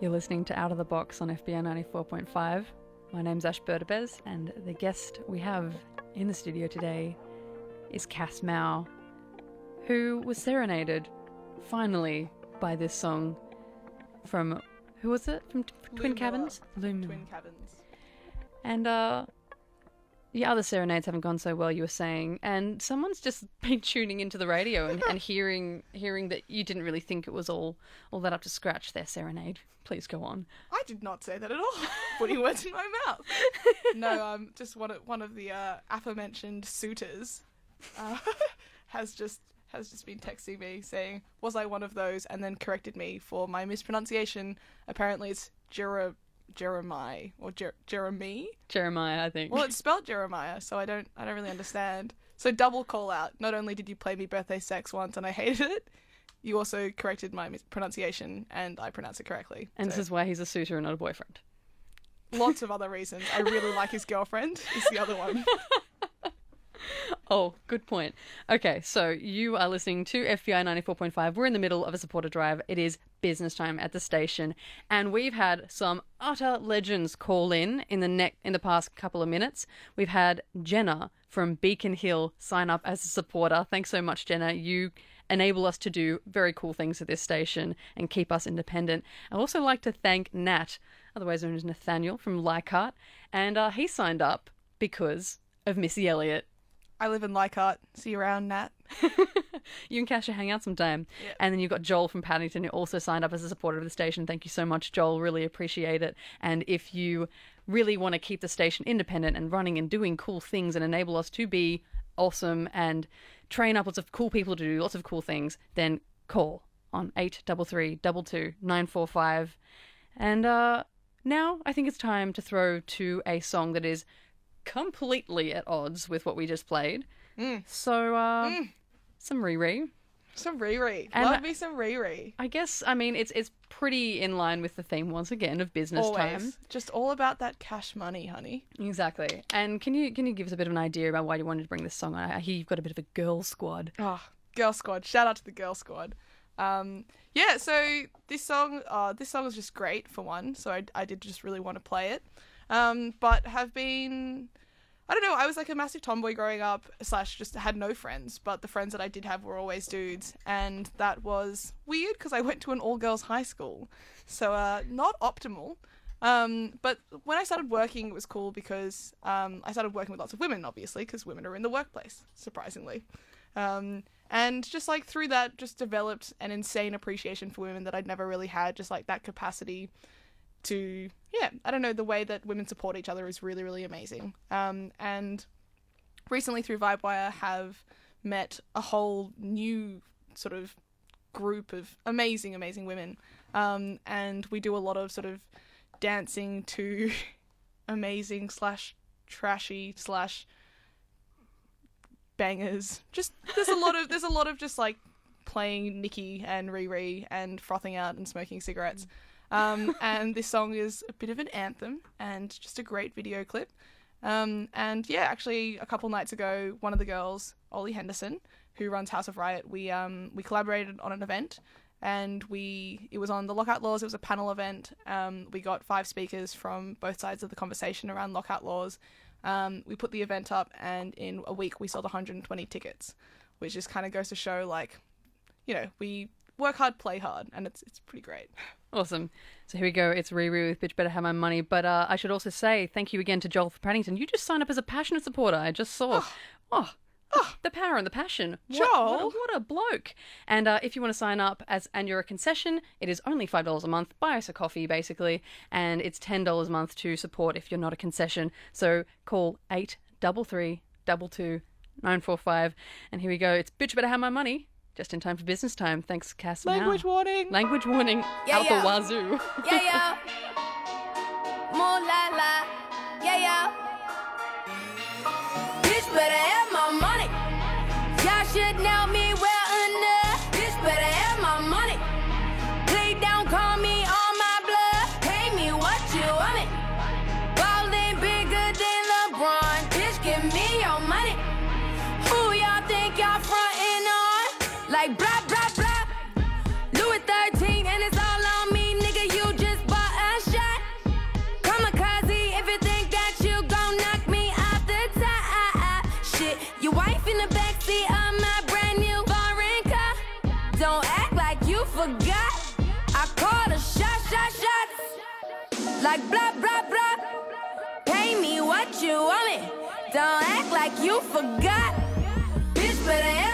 You're listening to Out of the Box on FBI 94.5. My name's Ash Berdabez, and the guest we have in the studio today is Cass Mao, who was serenaded finally by this song from who was it? From T- Twin Cabins? Loom. Twin Cabins. And uh the other serenades haven't gone so well, you were saying, and someone's just been tuning into the radio and, and hearing hearing that you didn't really think it was all all that up to scratch. Their serenade. Please go on. I did not say that at all. Putting words in my mouth. No, um, just one of one of the uh, aforementioned suitors uh, has just has just been texting me saying, "Was I one of those?" and then corrected me for my mispronunciation. Apparently, it's Jera Jeremiah or Jer- Jeremy. Jeremiah, I think. Well, it's spelled Jeremiah, so I don't I don't really understand. So double call out. Not only did you play me birthday sex once and I hated it, you also corrected my pronunciation and I pronounce it correctly. and So- this is why he's a suitor and not a boyfriend. lots of other reasons. I really like his girlfriend. Is the other one. Oh, good point. Okay, so you are listening to FBI 94.5. We're in the middle of a supporter drive. It is business time at the station, and we've had some utter legends call in in the ne- in the past couple of minutes. We've had Jenna from Beacon Hill sign up as a supporter. Thanks so much, Jenna. You enable us to do very cool things at this station and keep us independent. I'd also like to thank Nat, otherwise known as Nathaniel from Leichhardt, and uh, he signed up because of Missy Elliott. I live in Leichhardt. See you around, Nat. You and Kasha hang out sometime. And then you've got Joel from Paddington who also signed up as a supporter of the station. Thank you so much, Joel. Really appreciate it. And if you really want to keep the station independent and running and doing cool things and enable us to be awesome and train up lots of cool people to do lots of cool things, then call on 833 945 And uh, now I think it's time to throw to a song that is completely at odds with what we just played. So, uh, some Riri. Some Riri. And- Love me some Riri. I guess I mean it's it's pretty in line with the theme once again of business Always. time. Just all about that cash money, honey. Exactly. And can you can you give us a bit of an idea about why you wanted to bring this song? on? I hear you've got a bit of a girl squad. Oh, Girl Squad. Shout out to the Girl Squad. Um, yeah, so this song, uh, this song is just great for one. So I, I did just really want to play it. Um, but have been, I don't know. I was like a massive tomboy growing up. Slash, just had no friends. But the friends that I did have were always dudes, and that was weird because I went to an all girls high school. So uh, not optimal. Um, but when I started working, it was cool because um, I started working with lots of women, obviously, because women are in the workplace, surprisingly. Um, and just like through that, just developed an insane appreciation for women that I'd never really had, just like that capacity to, yeah, I don't know, the way that women support each other is really, really amazing. Um, and recently through Vibewire have met a whole new sort of group of amazing, amazing women. Um, and we do a lot of sort of dancing to amazing slash trashy slash bangers. Just there's a lot of there's a lot of just like playing Nikki and Riri and frothing out and smoking cigarettes. Um, and this song is a bit of an anthem and just a great video clip. Um, and yeah, actually, a couple nights ago, one of the girls, Ollie Henderson, who runs House of Riot, we um, we collaborated on an event, and we it was on the lockout laws. It was a panel event. Um, we got five speakers from both sides of the conversation around lockout laws. Um, we put the event up, and in a week we sold 120 tickets, which just kind of goes to show like, you know, we work hard, play hard, and it's it's pretty great. Awesome. So here we go. It's Riri with Bitch Better Have My Money. But uh, I should also say thank you again to Joel for Paddington. You just signed up as a passionate supporter. I just saw. Oh. oh, the power and the passion. What, what, a, Joel. what a bloke. And uh, if you want to sign up as and you're a concession, it is only $5 a month. Buy us a coffee, basically. And it's $10 a month to support if you're not a concession. So call 833 945 And here we go. It's Bitch Better Have My Money. Just in time for business time. Thanks, Cass. Now. Language warning. Language warning Yeah, out yeah. the wazoo. Yeah, yeah. More la la. Yeah, yeah. Like blah, blah, blah. Pay me what you want me. Don't act like you forgot. Bitch, better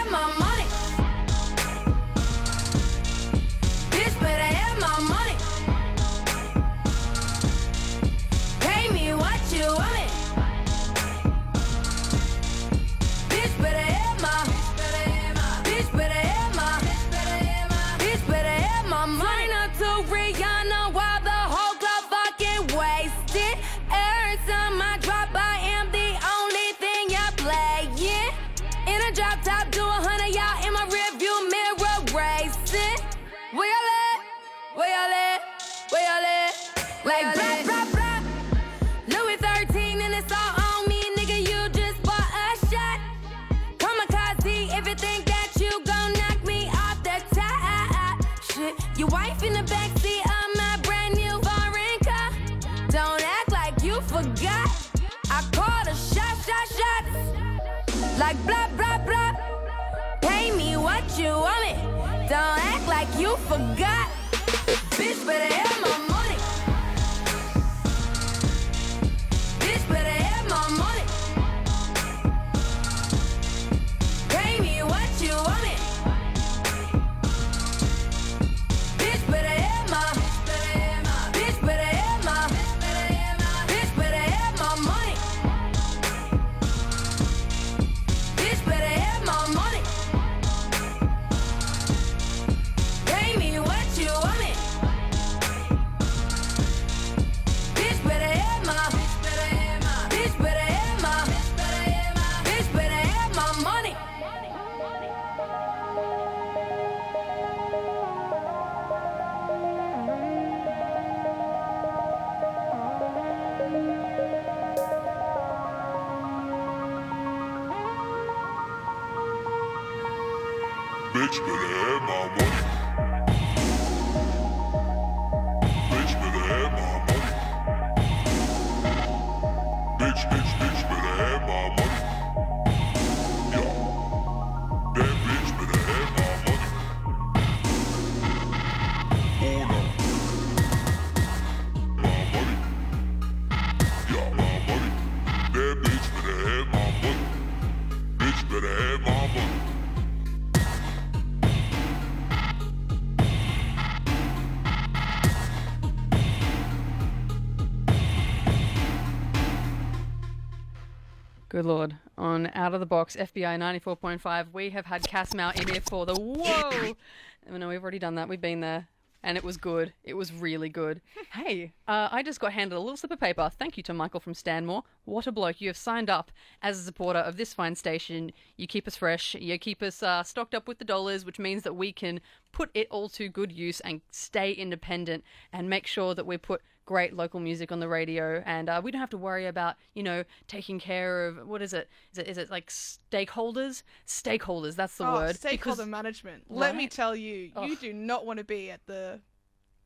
Good lord. On Out of the Box, FBI 94.5, we have had Mao in here for the whoa. Oh, no, we've already done that. We've been there. And it was good. It was really good. hey, uh, I just got handed a little slip of paper. Thank you to Michael from Stanmore. What a bloke. You have signed up as a supporter of this fine station. You keep us fresh. You keep us uh, stocked up with the dollars, which means that we can put it all to good use and stay independent and make sure that we put great local music on the radio, and uh, we don't have to worry about you know taking care of what is it? Is it is it like stakeholders? Stakeholders. That's the oh, word. Stakeholder Because- management. Let me tell you, you do not want to be at the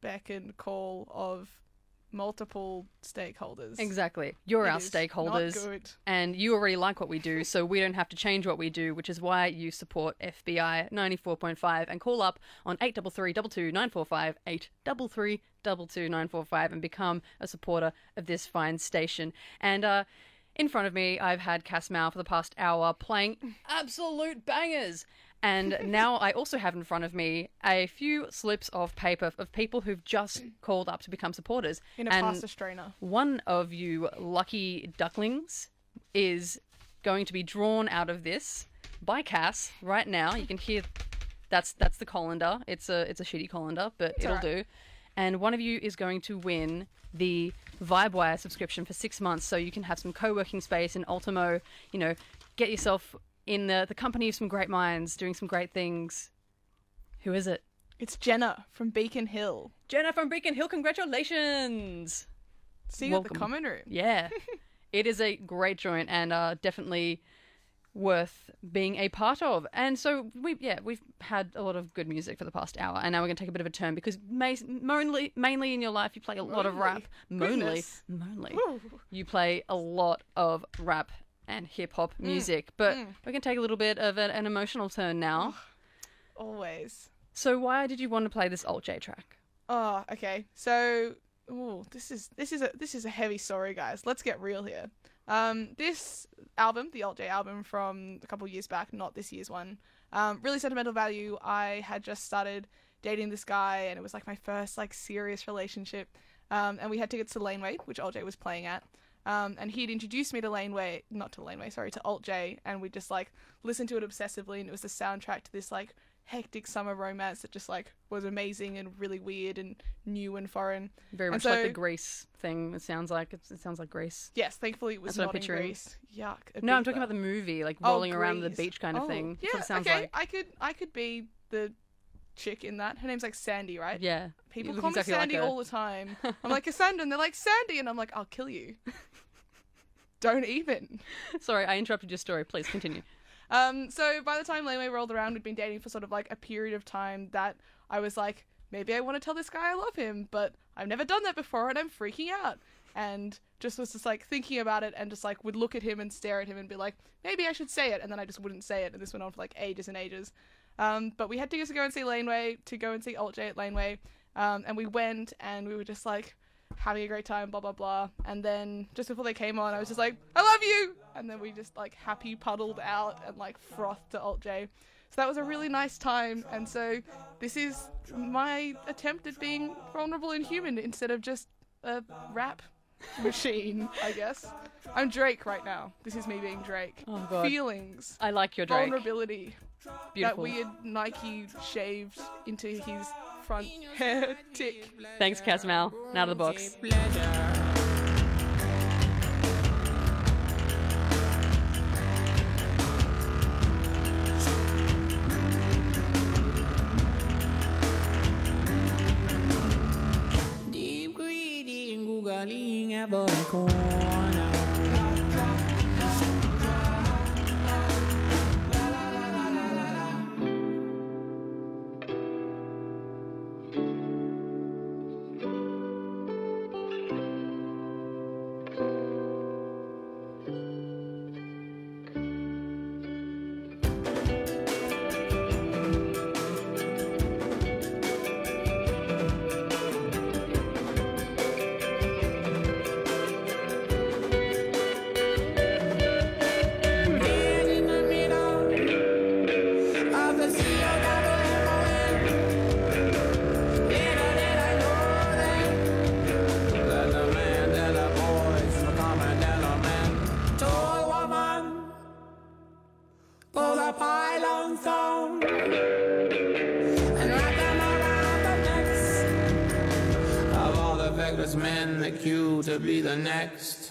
beck and call of multiple stakeholders. Exactly. You're It our stakeholders. And you already like what we do, so we don't have to change what we do, which is why you support FBI 94.5 and call up on 833 945 833 945 and become a supporter of this fine station. And uh, in front of me, I've had Cass Mao for the past hour playing absolute bangers. And now I also have in front of me a few slips of paper of people who've just called up to become supporters. In a And pasta strainer. One of you lucky ducklings is going to be drawn out of this by Cass right now. You can hear that's that's the colander. It's a it's a shitty colander, but It's it'll alright. do. And one of you is going to win the VibeWire subscription for six months, so you can have some co-working space in Ultimo. You know, get yourself in the the company of some great minds, doing some great things. Who is it? It's Jenna from Beacon Hill. Jenna from Beacon Hill, congratulations! See you at the Welcome. common room. Yeah, it is a great joint and uh, definitely worth being a part of. And so we, yeah, we've had a lot of good music for the past hour, and now we're going to take a bit of a turn because mainly, mainly in your life you play a lot of rap. Mainly, Goodness. mainly, you play a lot of rap and hip hop Mm, music. But mm. we're going to take a little bit of an, an emotional turn now. Always. So why did you want to play this Alt J track? Oh, okay. So, ooh, this is this is a this is a heavy story, guys. Let's get real here. Um, this album, the Alt J album from a couple years back, not this year's one, um, really sentimental value. I had just started dating this guy, and it was like my first like serious relationship. Um, and we had tickets to Laneway, which Alt J was playing at. Um, and he'd introduced me to Laneway, not to Laneway, sorry, to Alt J, and we just like listened to it obsessively, and it was the soundtrack to this like hectic summer romance that just like was amazing and really weird and new and foreign. Very And much like the so- Grease thing. It sounds like it, it sounds like Grease. Yes, thankfully it was That's not in. Greece. Yuck. No, I'm talking about the movie, like Oh, rolling around the beach kind of Oh, thing. Yeah, what it sounds okay. like. I could I could be the chick in that. Her name's like Sandy, right? Yeah. People call exactly me Sandy her. all the time. I'm like Cassandra, and they're like Sandy, and I'm like, I'll kill you. Don't even. Sorry, I interrupted your story. Please continue. Um, so by the time Laneway rolled around, we'd been dating for sort of like a period of time that I was like, maybe I want to tell this guy I love him, but I've never done that before and I'm freaking out. And just was just like thinking about it and just like would look at him and stare at him and be like, maybe I should say it. And then I just wouldn't say it. And this went on for like ages and ages. Um, but we had tickets to go and see Laneway, to go and see Alt J at Laneway. Um, and we went and we were just like having a great time, blah, blah, blah. And then just before they came on, I was just like, I love you! And then we just like happy puddled out and like frothed to Alt J. So that was a really nice time. And so this is my attempt at being vulnerable and human instead of just a rap machine, I guess. I'm Drake right now. This is me being Drake. Oh, God. Feelings. I like your Drake. Vulnerability. Beautiful. That weird Nike shaved into his front hair tick. Thanks, Cass Mao. Now to the box. All men that queue to be the next.